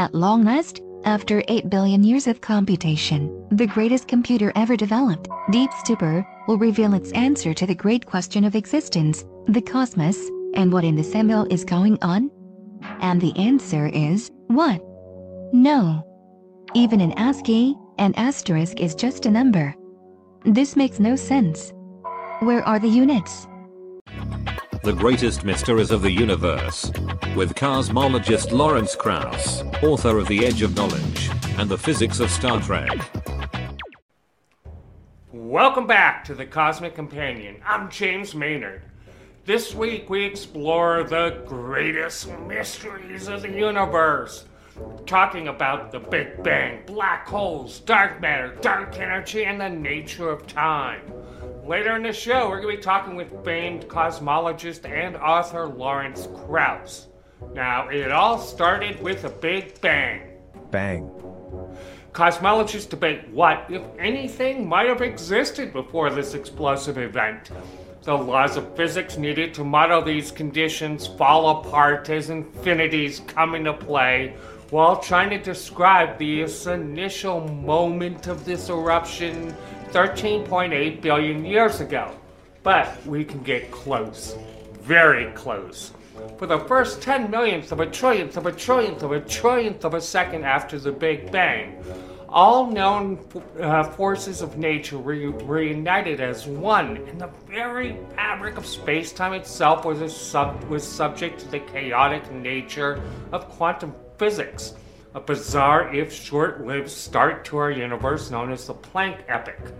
At long last, after 8 billion years of computation, the greatest computer ever developed, Deep Stupor, will reveal its answer to the great question of existence, the cosmos, and what in the symbol is going on? And the answer is, what? No. Even in ASCII, an asterisk is just a number. This makes no sense. Where are the units? The Greatest Mysteries of the Universe, with cosmologist Lawrence Krauss, author of The Edge of Knowledge and the Physics of Star Trek. Welcome back to the Cosmic Companion. I'm James Maynard. This week we explore the greatest mysteries of the universe. Talking about the Big Bang, black holes, dark matter, dark energy, and the nature of time. Later in the show, we're going to be talking with famed cosmologist and author Lawrence Krauss. Now, it all started with a big bang. Bang. Cosmologists debate what, if anything, might have existed before this explosive event. The laws of physics needed to model these conditions fall apart as infinities come into play while trying to describe this initial moment of this eruption 13.8 billion years ago. But we can get close, very close. For the first 10 millionth of a trillionth of a trillionth of a trillionth of a second after the Big Bang, all known uh, forces of nature were, were united as one, and the very fabric of space-time itself was, sub, was subject to the chaotic nature of quantum physics, a bizarre if short-lived start to our universe known as the Planck epoch.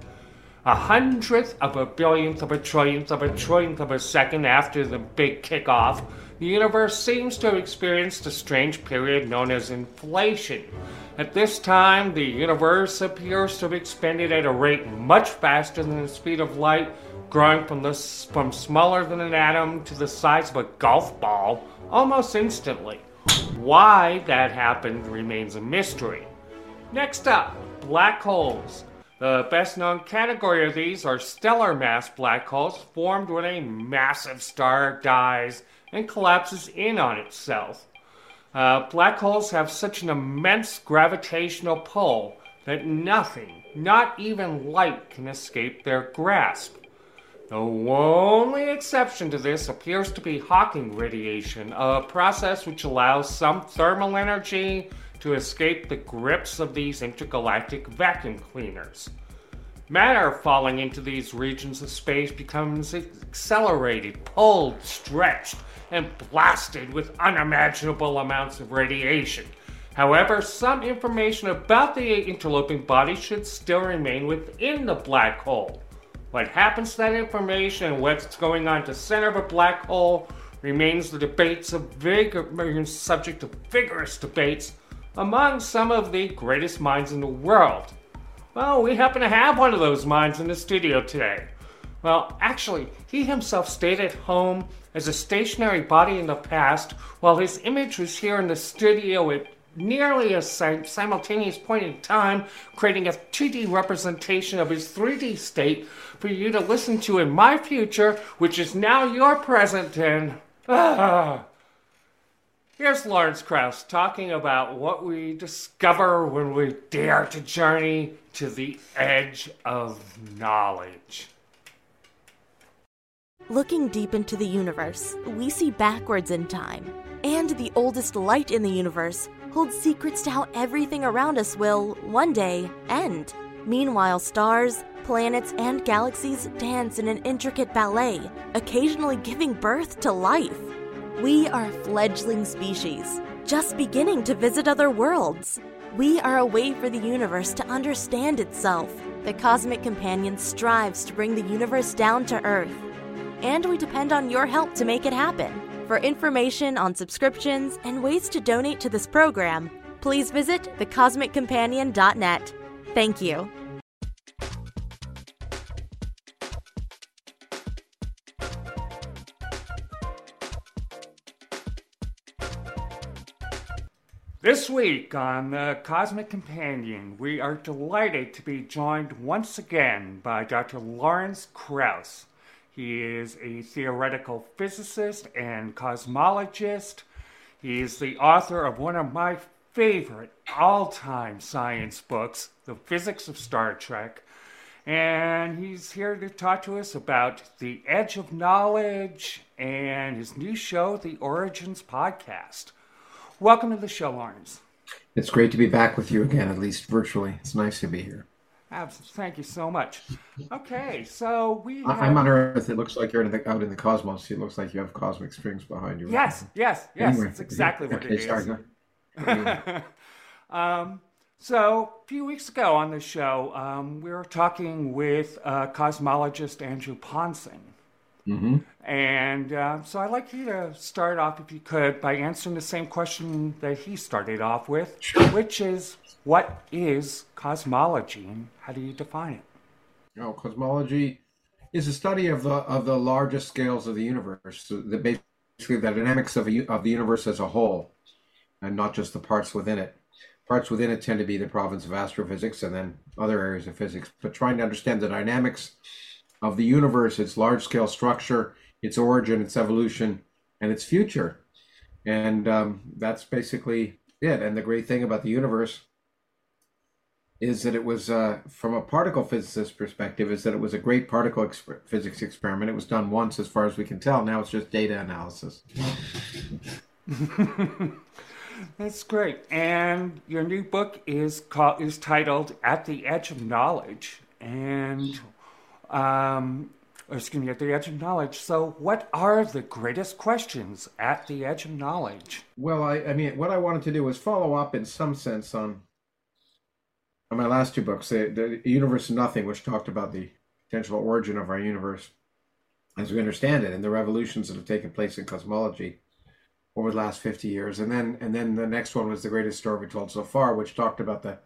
A hundredth of a billionth of a trillionth of a trillionth of a second after the big kickoff, the universe seems to have experienced a strange period known as inflation. At this time, the universe appears to have expanded at a rate much faster than the speed of light, growing from, the, from smaller than an atom to the size of a golf ball almost instantly. Why that happened remains a mystery. Next up, black holes. The best known category of these are stellar mass black holes formed when a massive star dies and collapses in on itself. Uh, black holes have such an immense gravitational pull that nothing, not even light, can escape their grasp. The only exception to this appears to be Hawking radiation, a process which allows some thermal energy to escape the grips of these intergalactic vacuum cleaners. Matter falling into these regions of space becomes accelerated, pulled, stretched, and blasted with unimaginable amounts of radiation. However, some information about the interloping body should still remain within the black hole. What happens to that information and what's going on at the center of a black hole remains the debates of vigor- subject of vigorous debates among some of the greatest minds in the world. Well, we happen to have one of those minds in the studio today. Well, actually, he himself stayed at home as a stationary body in the past, while his image was here in the studio at nearly a simultaneous point in time, creating a 2D representation of his 3D state for you to listen to in my future, which is now your present. And ah, here's Lawrence Krauss talking about what we discover when we dare to journey to the edge of knowledge. Looking deep into the universe, we see backwards in time. And the oldest light in the universe holds secrets to how everything around us will, one day, end. Meanwhile, stars, planets, and galaxies dance in an intricate ballet, occasionally giving birth to life. We are a fledgling species, just beginning to visit other worlds. We are a way for the universe to understand itself. The Cosmic Companion strives to bring the universe down to Earth and we depend on your help to make it happen. For information on subscriptions and ways to donate to this program, please visit thecosmiccompanion.net. Thank you. This week on the Cosmic Companion, we are delighted to be joined once again by Dr. Lawrence Krauss. He is a theoretical physicist and cosmologist. He is the author of one of my favorite all time science books, The Physics of Star Trek. And he's here to talk to us about The Edge of Knowledge and his new show, The Origins Podcast. Welcome to the show, Lawrence. It's great to be back with you again, at least virtually. It's nice to be here. Absolutely. Thank you so much. Okay, so we. Have... I'm on Earth. It looks like you're in the, out in the cosmos. It looks like you have cosmic strings behind you. Yes, yes, yes. Anyway, That's exactly what okay, it is. um, so, a few weeks ago on the show, um, we were talking with uh, cosmologist Andrew Pontzen. Mm-hmm. And uh, so I'd like you to start off, if you could, by answering the same question that he started off with, sure. which is what is cosmology and how do you define it? Oh, cosmology is a study of the of the largest scales of the universe, the, basically the dynamics of, a, of the universe as a whole, and not just the parts within it. Parts within it tend to be the province of astrophysics and then other areas of physics, but trying to understand the dynamics of the universe, its large scale structure, its origin, its evolution, and its future. And um, that's basically it. And the great thing about the universe is that it was, uh, from a particle physicist perspective, is that it was a great particle exp- physics experiment. It was done once, as far as we can tell. Now it's just data analysis. That's great. And your new book is called is titled "At the Edge of Knowledge," and um, excuse me, at the edge of knowledge. So, what are the greatest questions at the edge of knowledge? Well, I, I mean, what I wanted to do was follow up in some sense on on my last two books, the, the Universe of Nothing, which talked about the potential origin of our universe as we understand it and the revolutions that have taken place in cosmology over the last 50 years. And then and then the next one was the greatest story we told so far, which talked about the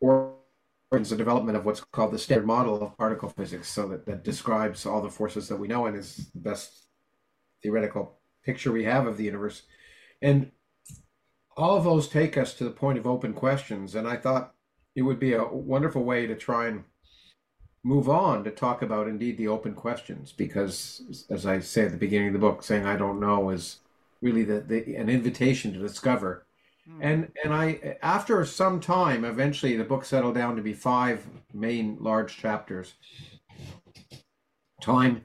origins the development of what's called the standard model of particle physics, so that, that describes all the forces that we know and is the best theoretical picture we have of the universe. And all of those take us to the point of open questions. And I thought it would be a wonderful way to try and move on to talk about indeed the open questions because as i say at the beginning of the book saying i don't know is really the, the an invitation to discover mm. and and i after some time eventually the book settled down to be five main large chapters time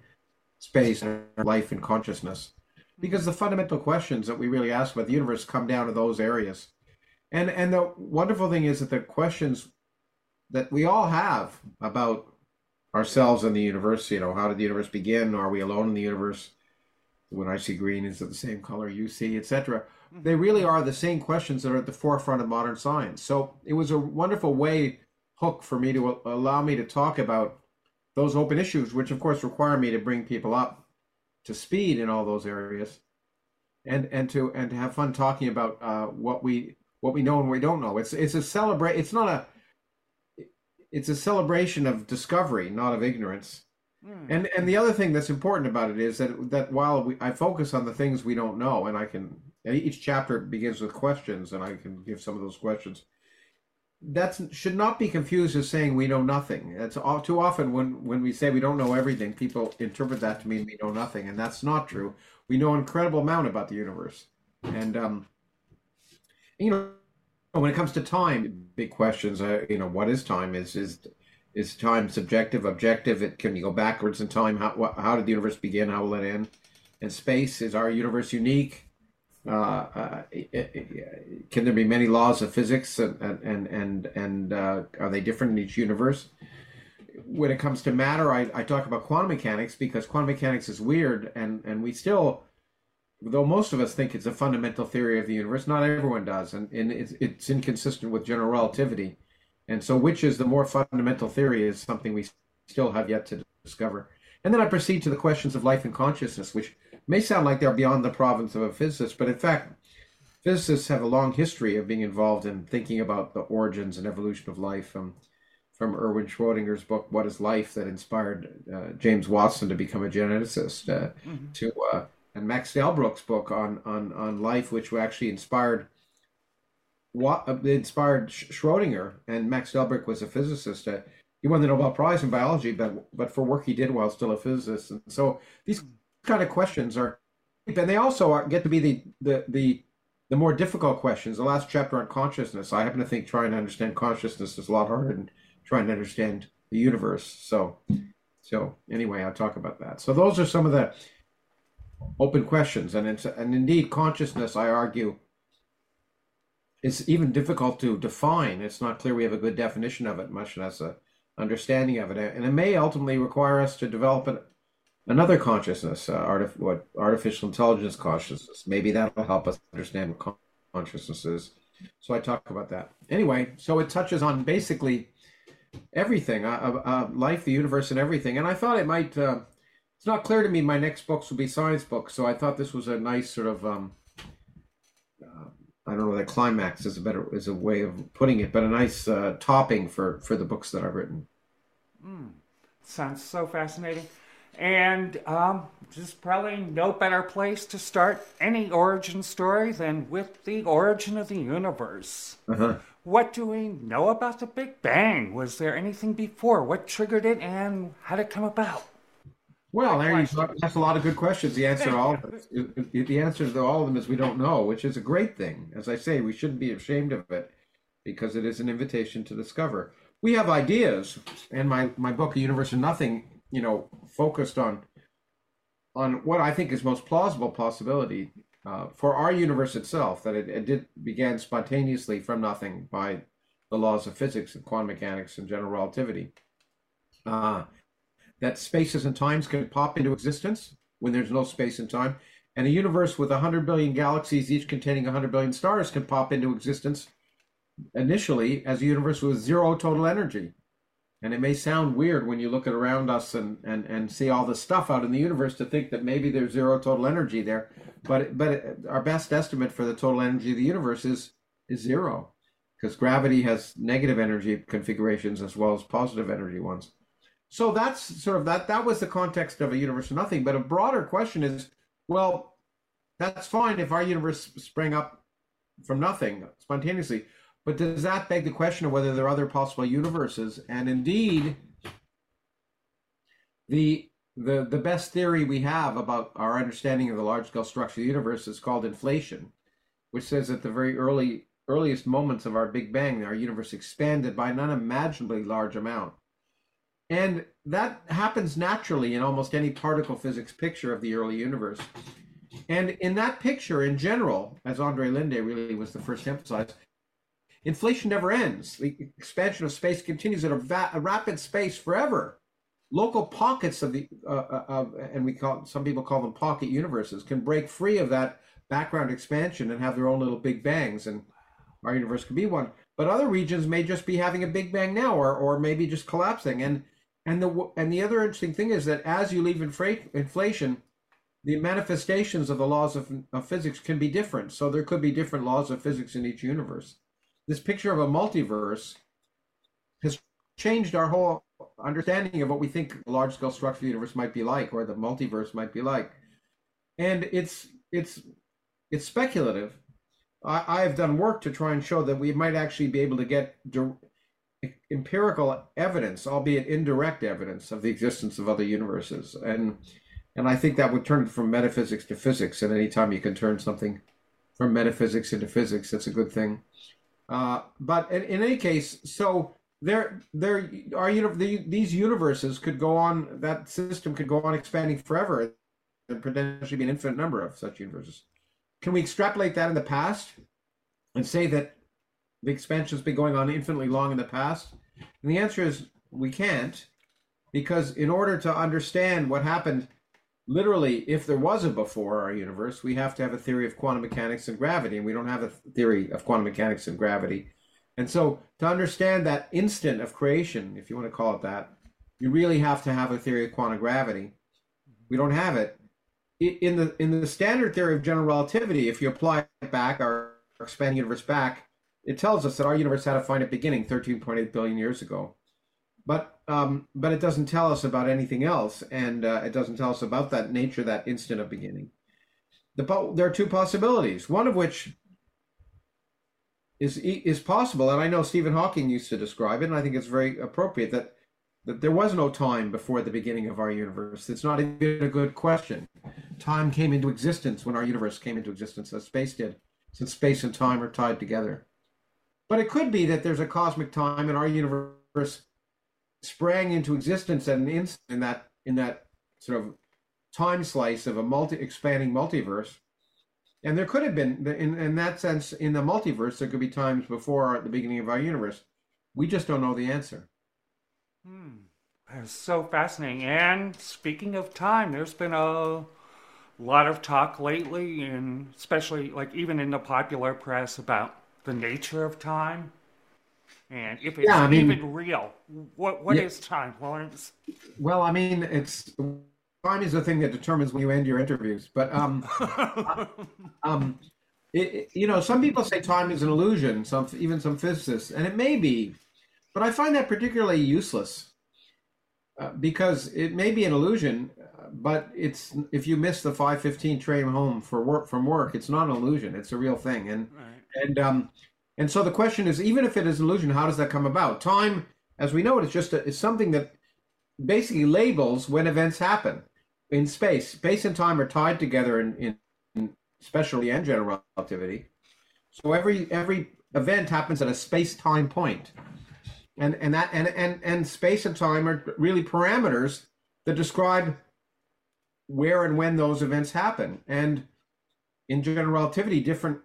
space life and consciousness because the fundamental questions that we really ask about the universe come down to those areas. And and the wonderful thing is that the questions that we all have about ourselves and the universe, you know, how did the universe begin? Are we alone in the universe? When I see green, is it the same color you see, etc. They really are the same questions that are at the forefront of modern science. So it was a wonderful way hook for me to allow me to talk about those open issues, which of course require me to bring people up to speed in all those areas, and and to and to have fun talking about uh, what we what we know and what we don't know. It's it's a celebrate. It's not a. It's a celebration of discovery, not of ignorance. Mm. And and the other thing that's important about it is that that while we, I focus on the things we don't know, and I can each chapter begins with questions, and I can give some of those questions that should not be confused as saying we know nothing. It's all, too often when when we say we don't know everything, people interpret that to mean we know nothing, and that's not true. We know an incredible amount about the universe, and um, you know, when it comes to time, big questions. Uh, you know, what is time? Is is is time subjective, objective? It can you go backwards in time? How how did the universe begin? How will it end? And space is our universe unique? Uh, uh, can there be many laws of physics and and and and uh, are they different in each universe? When it comes to matter, I, I talk about quantum mechanics because quantum mechanics is weird, and and we still, though most of us think it's a fundamental theory of the universe, not everyone does, and and it's it's inconsistent with general relativity, and so which is the more fundamental theory is something we still have yet to discover. And then I proceed to the questions of life and consciousness, which may sound like they're beyond the province of a physicist, but in fact, physicists have a long history of being involved in thinking about the origins and evolution of life. From from Erwin Schrodinger's book "What Is Life" that inspired uh, James Watson to become a geneticist, uh, mm-hmm. to uh, and Max Delbruck's book on on on life, which actually inspired what uh, inspired Schrodinger. And Max Delbruck was a physicist. Uh, he won the Nobel Prize in biology, but but for work he did while still a physicist. And so these kind of questions are, and they also are, get to be the the the the more difficult questions. The last chapter on consciousness. I happen to think trying to understand consciousness is a lot harder than trying to understand the universe. So, so anyway, I'll talk about that. So those are some of the open questions, and it's, and indeed consciousness. I argue it's even difficult to define. It's not clear we have a good definition of it, much less a understanding of it, and it may ultimately require us to develop an, another consciousness, uh, artif- what artificial intelligence consciousness. Maybe that'll help us understand what consciousness is. So I talk about that anyway. So it touches on basically everything, uh, uh, life, the universe, and everything. And I thought it might. It's not clear to me. My next books will be science books, so I thought this was a nice sort of. Um, uh, I don't know that climax is a better is a way of putting it, but a nice uh, topping for for the books that I've written. Mm, sounds so fascinating. And um, there's probably no better place to start any origin story than with the origin of the universe. Uh-huh. What do we know about the Big Bang? Was there anything before? What triggered it and how did it come about? Well, Larry, that's a lot of good questions. The answer to all the answer to all of them is we don't know, which is a great thing. As I say, we shouldn't be ashamed of it because it is an invitation to discover. We have ideas, and my my book, A Universe of Nothing, you know, focused on on what I think is most plausible possibility uh, for our universe itself. That it, it did began spontaneously from nothing by the laws of physics and quantum mechanics and general relativity. Uh, that spaces and times can pop into existence when there's no space and time. And a universe with 100 billion galaxies, each containing 100 billion stars, can pop into existence initially as a universe with zero total energy. And it may sound weird when you look at around us and, and, and see all the stuff out in the universe to think that maybe there's zero total energy there. But but our best estimate for the total energy of the universe is is zero, because gravity has negative energy configurations as well as positive energy ones. So that's sort of that. That was the context of a universe of nothing. But a broader question is, well, that's fine if our universe sprang up from nothing spontaneously. But does that beg the question of whether there are other possible universes? And indeed, the the the best theory we have about our understanding of the large scale structure of the universe is called inflation, which says at the very early earliest moments of our Big Bang, our universe expanded by an unimaginably large amount. And that happens naturally in almost any particle physics picture of the early universe. And in that picture, in general, as Andrei Linde really was the first to emphasize, inflation never ends. The expansion of space continues at a, va- a rapid space forever. Local pockets of the, uh, uh, and we call some people call them pocket universes, can break free of that background expansion and have their own little big bangs. And our universe could be one. But other regions may just be having a big bang now, or or maybe just collapsing. And and the and the other interesting thing is that as you leave inflation, the manifestations of the laws of, of physics can be different. So there could be different laws of physics in each universe. This picture of a multiverse has changed our whole understanding of what we think large scale structure of the universe might be like or the multiverse might be like. And it's it's it's speculative. I i've done work to try and show that we might actually be able to get empirical evidence albeit indirect evidence of the existence of other universes and and i think that would turn from metaphysics to physics and anytime you can turn something from metaphysics into physics that's a good thing uh, but in, in, any case, so there, there are you know the, these universes could go on. That system could go on expanding forever, and potentially be an infinite number of such universes. Can we extrapolate that in the past and say that the expansion has been going on infinitely long in the past? And the answer is we can't, because in order to understand what happened literally, if there was a before our universe, we have to have a theory of quantum mechanics and gravity, and we don't have a theory of quantum mechanics and gravity. And so, to understand that instant of creation, if you want to call it that, you really have to have a theory of quantum gravity. We don't have it. In the in the standard theory of general relativity, if you apply it back, our, our expanding universe back, it tells us that our universe had a finite beginning 13.8 billion years ago but um, but it doesn't tell us about anything else, and uh, it doesn't tell us about that nature, that instant of beginning. The, there are two possibilities, one of which is is possible, and I know Stephen Hawking used to describe it, and I think it's very appropriate that that there was no time before the beginning of our universe. It's not even a good question. Time came into existence when our universe came into existence, as space did. since space and time are tied together. But it could be that there's a cosmic time and our universe sprang into existence at an instant in that in that sort of time slice of a multi expanding multiverse. And there could have been, in, in that sense, in the multiverse, there could be times before the beginning of our universe. We just don't know the answer. Hmm. That's so fascinating. And speaking of time, there's been a lot of talk lately, and especially like even in the popular press about the nature of time and if it's yeah, I mean, even real. What what yeah. is time, Lawrence? Well, I mean, it's time is the thing that determines when you end your interviews. But um, um, it, you know, some people say time is an illusion. Some even some physicists, and it may be, but I find that particularly useless. Uh, because it may be an illusion, but it's if you miss the five fifteen train home for work from work, it's not an illusion; it's a real thing. And right. And um, and so the question is, even if it is illusion, how does that come about? Time, as we know it, is just a, is something that basically labels when events happen in space. Space and time are tied together in, in, in and general relativity. So every every event happens at a space-time. And and that and, and and space and time are really parameters that describe where and when those events happen. And in general relativity, different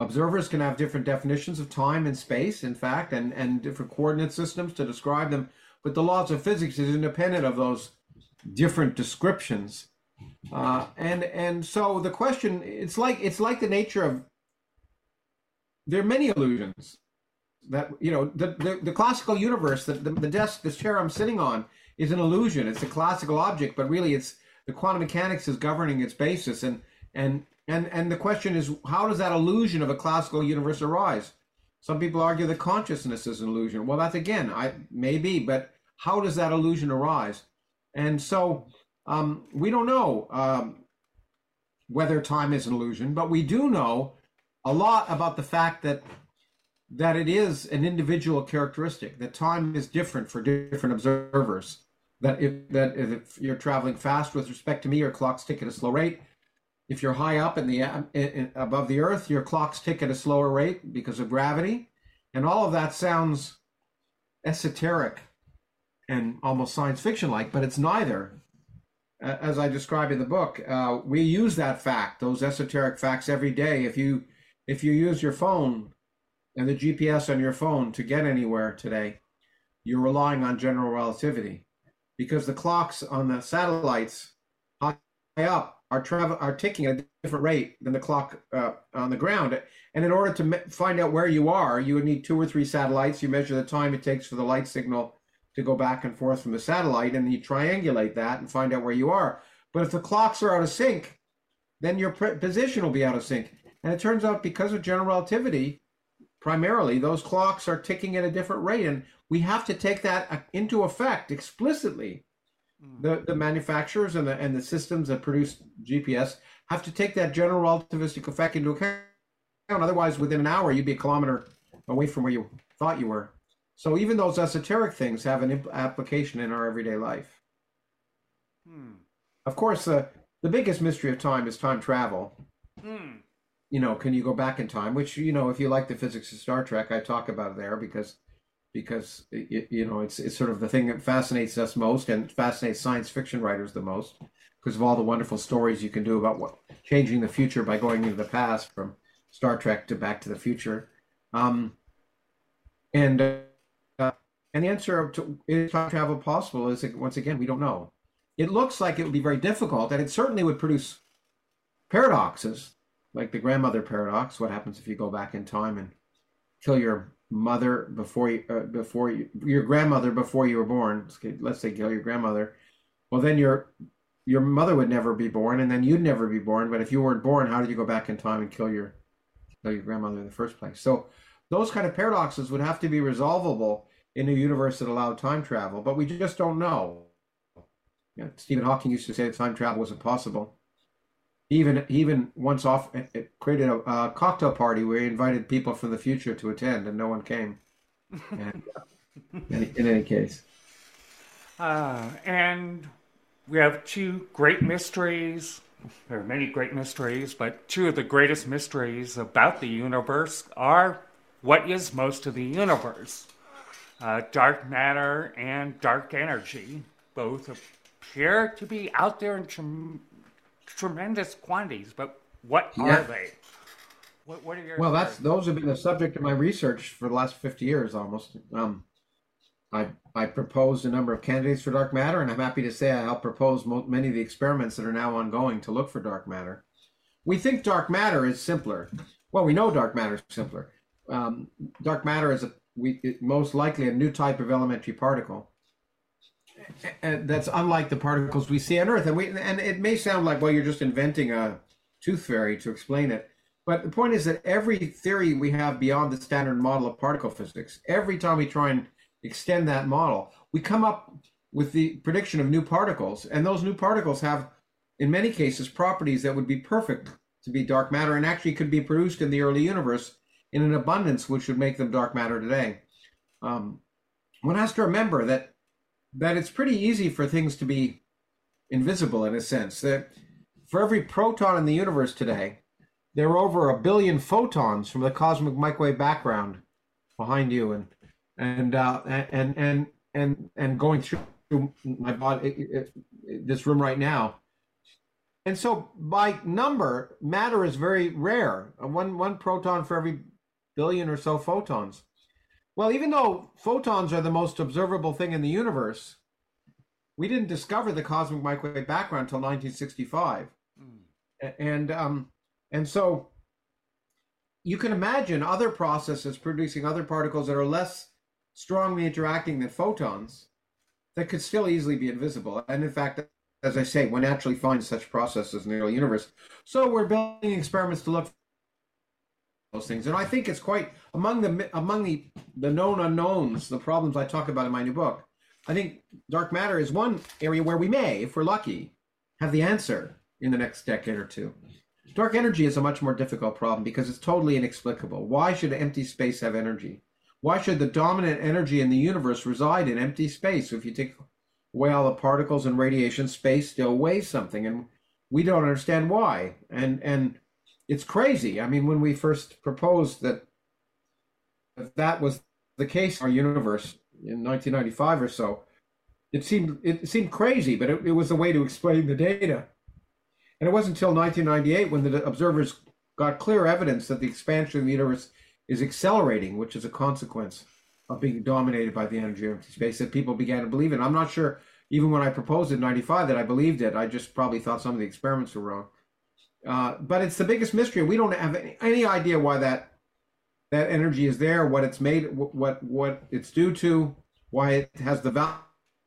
Observers can have different definitions of time and space, in fact, and, and different coordinate systems to describe them. But the laws of physics is independent of those different descriptions. Uh, and and so the question it's like it's like the nature of there are many illusions that you know the the, the classical universe the, the, the desk this chair i'm sitting on is an illusion it's a classical object but really it's the quantum mechanics is governing its basis and and and and the question is, how does that illusion of a classical universe arise? Some people argue that consciousness is an illusion. Well, that's again, I maybe, but how does that illusion arise? And so um, we don't know um, whether time is an illusion, but we do know a lot about the fact that that it is an individual characteristic. That time is different for different observers. That if that if you're traveling fast with respect to me, your clock's tick at a slow rate if you're high up in the in, above the earth, your clocks tick at a slower rate because of gravity, and all of that sounds esoteric and almost science fiction like, but it's neither. As I describe in the book, uh, we use that fact, those esoteric facts, every day. If you if you use your phone and the GPS on your phone to get anywhere today, you're relying on general relativity because the clocks on the satellites high up are travel are ticking at a different rate than the clock uh, on the ground. And in order to me- find out where you are, you would need two or three satellites. You measure the time it takes for the light signal to go back and forth from the satellite, and you triangulate that and find out where you are. But if the clocks are out of sync, then your position will be out of sync. And it turns out because of general relativity, primarily those clocks are ticking at a different rate, and we have to take that uh, into effect explicitly. The, the manufacturers and the and the systems that produce GPS have to take that general relativistic effect into account. Otherwise, within an hour, you'd be a kilometer away from where you thought you were. So even those esoteric things have an imp- application in our everyday life. Hmm. Of course, uh, the biggest mystery of time is time travel. Hmm. You know, can you go back in time? Which you know, if you like the physics of Star Trek, I talk about there because because it, you know it's it's sort of the thing that fascinates us most and fascinates science fiction writers the most because of all the wonderful stories you can do about what changing the future by going into the past from Star Trek to Back to the Future. Um, and uh, and the answer to is time travel possible is once again we don't know. It looks like it would be very difficult, and it certainly would produce paradoxes like the grandmother paradox. What happens if you go back in time and kill your mother before you uh, before you, your grandmother before you were born. Let's say kill your grandmother. Well then your your mother would never be born and then you'd never be born. But if you weren't born how did you go back in time and kill your kill your grandmother in the first place? So those kind of paradoxes would have to be resolvable in a universe that allowed time travel. But we just don't know stephen hawking used to say that time travel was impossible even even once off created a, a, cocktail party where he invited people from the future to attend, and no one came. And, in, in, any case, uh, and we have two great mysteries there are many great mysteries, but two of the greatest mysteries about the universe are what is most of the universe? Uh, dark matter and dark energy both appear to be out there in tremendous quantities, but what yeah. are they? What, what are your well, that's those have been the subject of my research for the last fifty years almost. Um, I I proposed a number of candidates for dark matter, and I'm happy to say I helped propose mo- many of the experiments that are now ongoing to look for dark matter. We think dark matter is simpler. Well, we know dark matter is simpler. Um, dark matter is a, we, most likely a new type of elementary particle that's unlike the particles we see on Earth. And we and it may sound like well, you're just inventing a tooth fairy to explain it. But the point is that every theory we have beyond the standard model of particle physics, every time we try and extend that model, we come up with the prediction of new particles, and those new particles have, in many cases, properties that would be perfect to be dark matter and actually could be produced in the early universe in an abundance which would make them dark matter today. Um, one has to remember that that it's pretty easy for things to be invisible in a sense. That for every proton in the universe today, there are over a billion photons from the cosmic microwave background behind you, and and uh, and and and and going through my body, this room right now. And so, by number, matter is very rare. One one proton for every billion or so photons. Well, even though photons are the most observable thing in the universe, we didn't discover the cosmic microwave background until 1965. Mm. And um, and so you can imagine other processes producing other particles that are less strongly interacting than photons that could still easily be invisible. And in fact, as I say, one naturally finds such processes in the early universe. So we're building experiments to look those things. And I think it's quite among the among the the known unknowns, the problems I talk about in my new book. I think dark matter is one area where we may, if we're lucky, have the answer in the next decade or two. Dark energy is a much more difficult problem because it's totally inexplicable. Why should empty space have energy? Why should the dominant energy in the universe reside in empty space? If you take away all the particles and radiation, space still weighs something, and we don't understand why. And and it's crazy. I mean, when we first proposed that that was the case in our universe in 1995 or so, it seemed it seemed crazy, but it, it was a way to explain the data. And it wasn't until 1998 when the observers got clear evidence that the expansion of the universe is accelerating, which is a consequence of being dominated by the energy of empty space, that people began to believe it. I'm not sure, even when I proposed in 95, that I believed it. I just probably thought some of the experiments were wrong. Uh, but it's the biggest mystery. We don't have any, any, idea why that that energy is there, what it's made, what what it's due to, why it has the value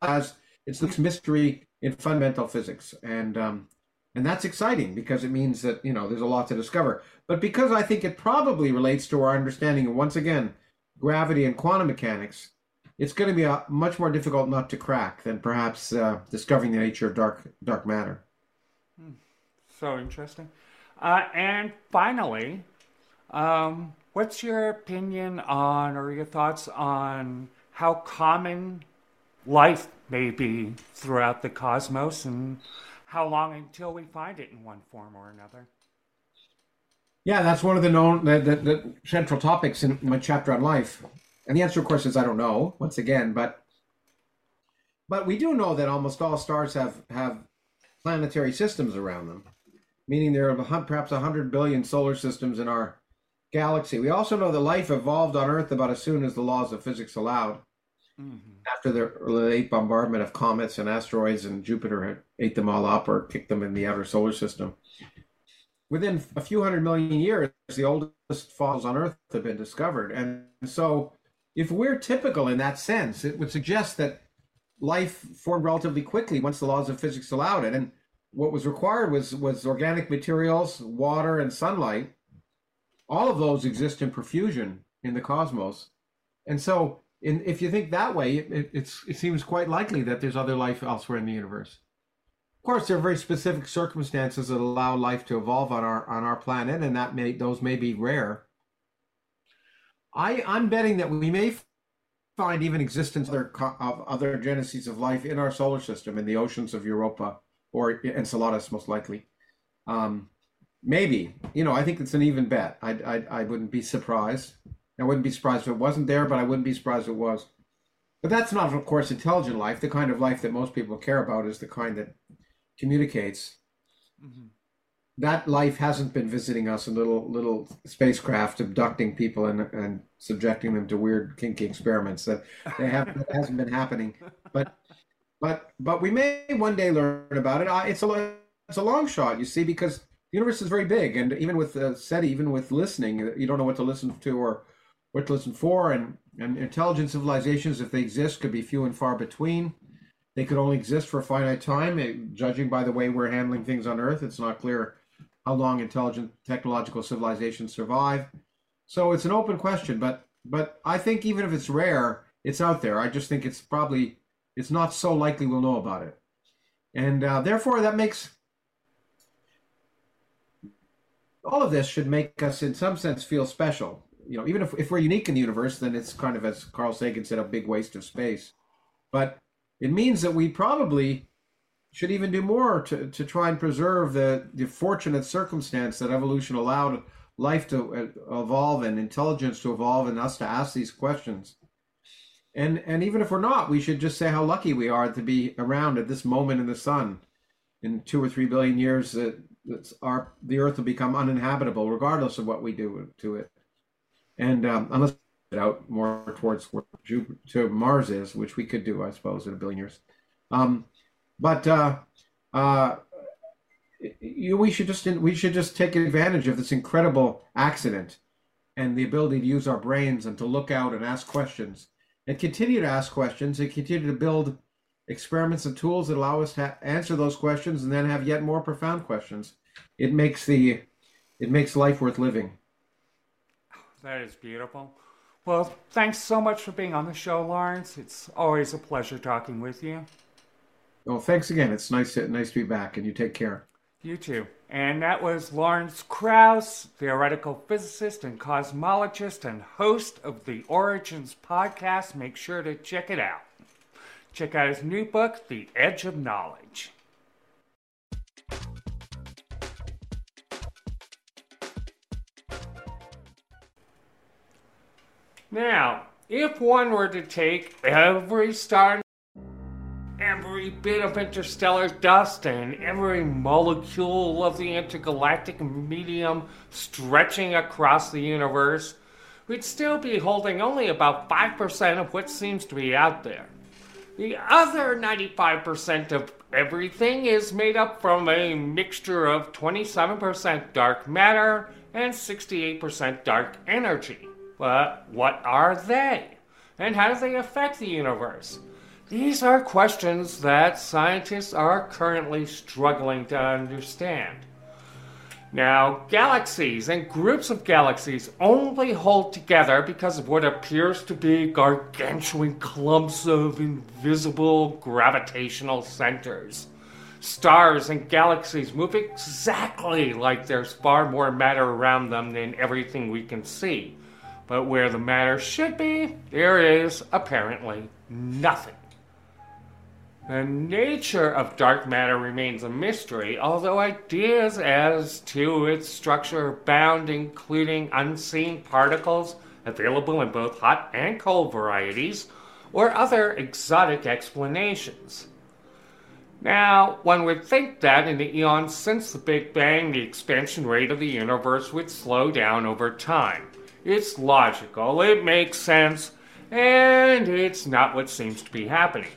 as it's this mystery in fundamental physics, and um, and that's exciting because it means that you know there's a lot to discover. But because I think it probably relates to our understanding of once again gravity and quantum mechanics, it's going to be a, much more difficult nut to crack than perhaps uh, discovering the nature of dark dark matter. Hmm so interesting. Uh, and finally, um, what's your opinion on, or your thoughts on how common life may be throughout the cosmos, and how long until we find it in one form or another? Yeah, that's one of the known the, the, the central topics in my chapter on life. And the answer, of course, is I don't know. Once again, but but we do know that almost all stars have have planetary systems around them meaning there are perhaps 100 billion solar systems in our galaxy. We also know that life evolved on Earth about as soon as the laws of physics allowed. Mm-hmm. After the late bombardment of comets and asteroids, and Jupiter had ate them all up or kicked them in the outer solar system. Within a few hundred million years, the oldest fossils on Earth have been discovered. And so, if we're typical in that sense, it would suggest that life formed relatively quickly once the laws of physics allowed it. And what was required was was organic materials, water, and sunlight. All of those exist in profusion in the cosmos, and so in, if you think that way, it, it's it seems quite likely that there's other life elsewhere in the universe. Of course, there are very specific circumstances that allow life to evolve on our on our planet, and that may those may be rare. I I'm betting that we may find even existence of other, of other genesis of life in our solar system in the oceans of Europa or Enceladus most likely. Um, maybe, you know, I think it's an even bet. I, I, I wouldn't be surprised. I wouldn't be surprised if it wasn't there, but I wouldn't be surprised if it was. But that's not, of course, intelligent life. The kind of life that most people care about is the kind that communicates. Mm-hmm. That life hasn't been visiting us in little little spacecraft, abducting people and, and subjecting them to weird kinky experiments. That they have that hasn't been happening. But but but we may one day learn about it. It's a it's a long shot, you see, because the universe is very big, and even with uh, SETI, even with listening, you don't know what to listen to or what to listen for, and and intelligent civilizations, if they exist, could be few and far between. They could only exist for a finite time. It, judging by the way we're handling things on Earth, it's not clear how long intelligent technological civilizations survive. So it's an open question, but but I think even if it's rare, it's out there. I just think it's probably it's not so likely we'll know about it, and uh, therefore that makes all of this should make us, in some sense, feel special. You know, even if, if we're unique in the universe, then it's kind of, as Carl Sagan said, a big waste of space. But it means that we probably should even do more to, to try and preserve the, the fortunate circumstance that evolution allowed life to uh, evolve and intelligence to evolve and us to ask these questions. And and even if we're not, we should just say how lucky we are to be around at this moment in the sun. In two or three billion years, that our the Earth will become uninhabitable, regardless of what we do to it. And um, unless it out more towards where Jupiter, to Mars is, which we could do, I suppose, in a billion years. Um, but uh, uh, you, we should just we should just take advantage of this incredible accident and the ability to use our brains and to look out and ask questions and continue to ask questions and continue to build experiments and tools that allow us to answer those questions and then have yet more profound questions. It makes the it makes life worth living. That is beautiful. Well, thanks so much for being on the show, Lawrence. It's always a pleasure talking with you. Well, thanks again. It's nice to, nice to be back, and you take care. You too. And that was Lawrence Krauss, theoretical physicist and cosmologist and host of the Origins podcast. Make sure to check it out. Check out his new book, The Edge of Knowledge. Now, if one were to take every star, every bit of interstellar dust, and every molecule of the intergalactic medium stretching across the universe, we'd still be holding only about 5% of what seems to be out there. The other 95% of everything is made up from a mixture of 27% dark matter and 68% dark energy. But what are they? And how do they affect the universe? These are questions that scientists are currently struggling to understand. Now, galaxies and groups of galaxies only hold together because of what appears to be gargantuan clumps of invisible gravitational centers. Stars and galaxies move exactly like there's far more matter around them than everything we can see. But where the matter should be, there is apparently nothing. The nature of dark matter remains a mystery, although ideas as to its structure abound, including unseen particles available in both hot and cold varieties, or other exotic explanations. Now, one would think that in the eons since the Big Bang, the expansion rate of the universe would slow down over time. It's logical, it makes sense, and it's not what seems to be happening.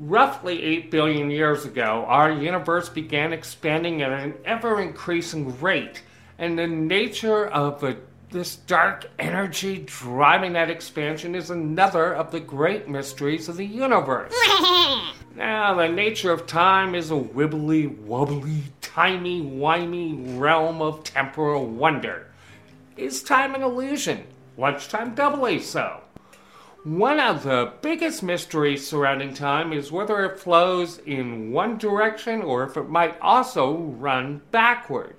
Roughly 8 billion years ago, our universe began expanding at an ever increasing rate, and the nature of a, this dark energy driving that expansion is another of the great mysteries of the universe. now, the nature of time is a wibbly, wobbly, timey, wimey realm of temporal wonder. Is time an illusion? Lunchtime doubly so. One of the biggest mysteries surrounding time is whether it flows in one direction or if it might also run backward.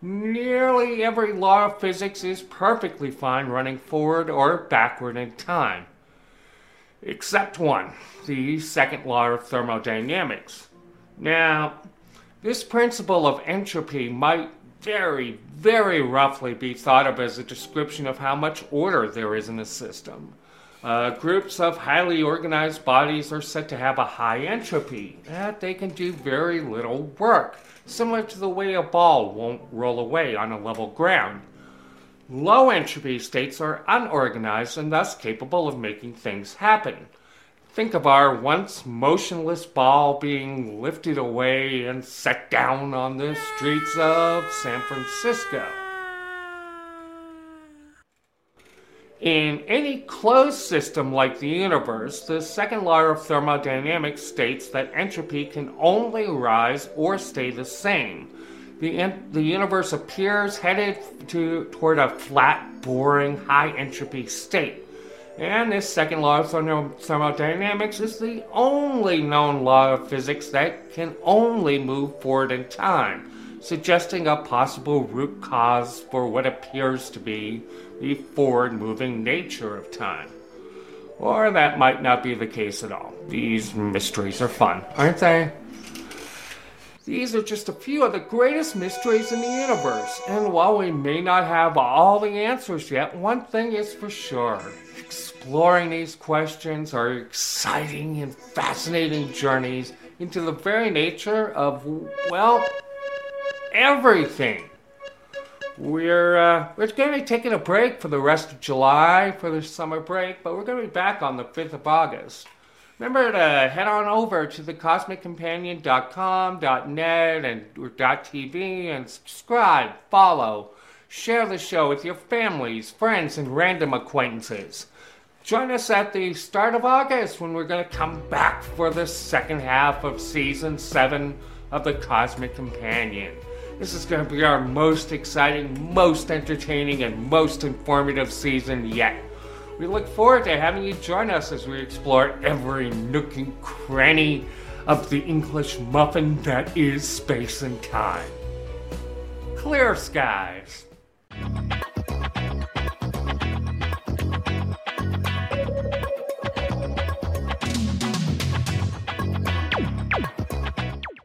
Nearly every law of physics is perfectly fine running forward or backward in time. Except one, the second law of thermodynamics. Now, This principle of entropy might very, very roughly be thought of as a description of how much order there is in a system. Uh, groups of highly organized bodies are said to have a high entropy, that they can do very little work, similar to the way a ball won't roll away on a level ground. Low entropy states are unorganized and thus capable of making things happen. Think of our once motionless ball being lifted away and set down on the streets of San Francisco. In any closed system like the universe, the second law of thermodynamics states that entropy can only rise or stay the same. The, the universe appears headed to, toward a flat, boring, high entropy state. And this second law of thermodynamics is the only known law of physics that can only move forward in time suggesting a possible root cause for what appears to be the forward moving nature of time. Or that might not be the case at all. These mysteries are fun, aren't they? These are just a few of the greatest mysteries in the universe, and while we may not have all the answers yet, one thing is for sure. Exploring these questions are exciting and fascinating journeys into the very nature of, well, everything. We're uh, we're going to be taking a break for the rest of July for the summer break, but we're going to be back on the 5th of August. Remember to head on over to thecosmiccompanion.com, .net, and or .tv and subscribe, follow, share the show with your families, friends, and random acquaintances. Join us at the start of August when we're going to come back for the second half of season 7 of The Cosmic Companion. This is going to be our most exciting, most entertaining, and most informative season yet. We look forward to having you join us as we explore every nook and cranny of the English muffin that is space and time. Clear skies.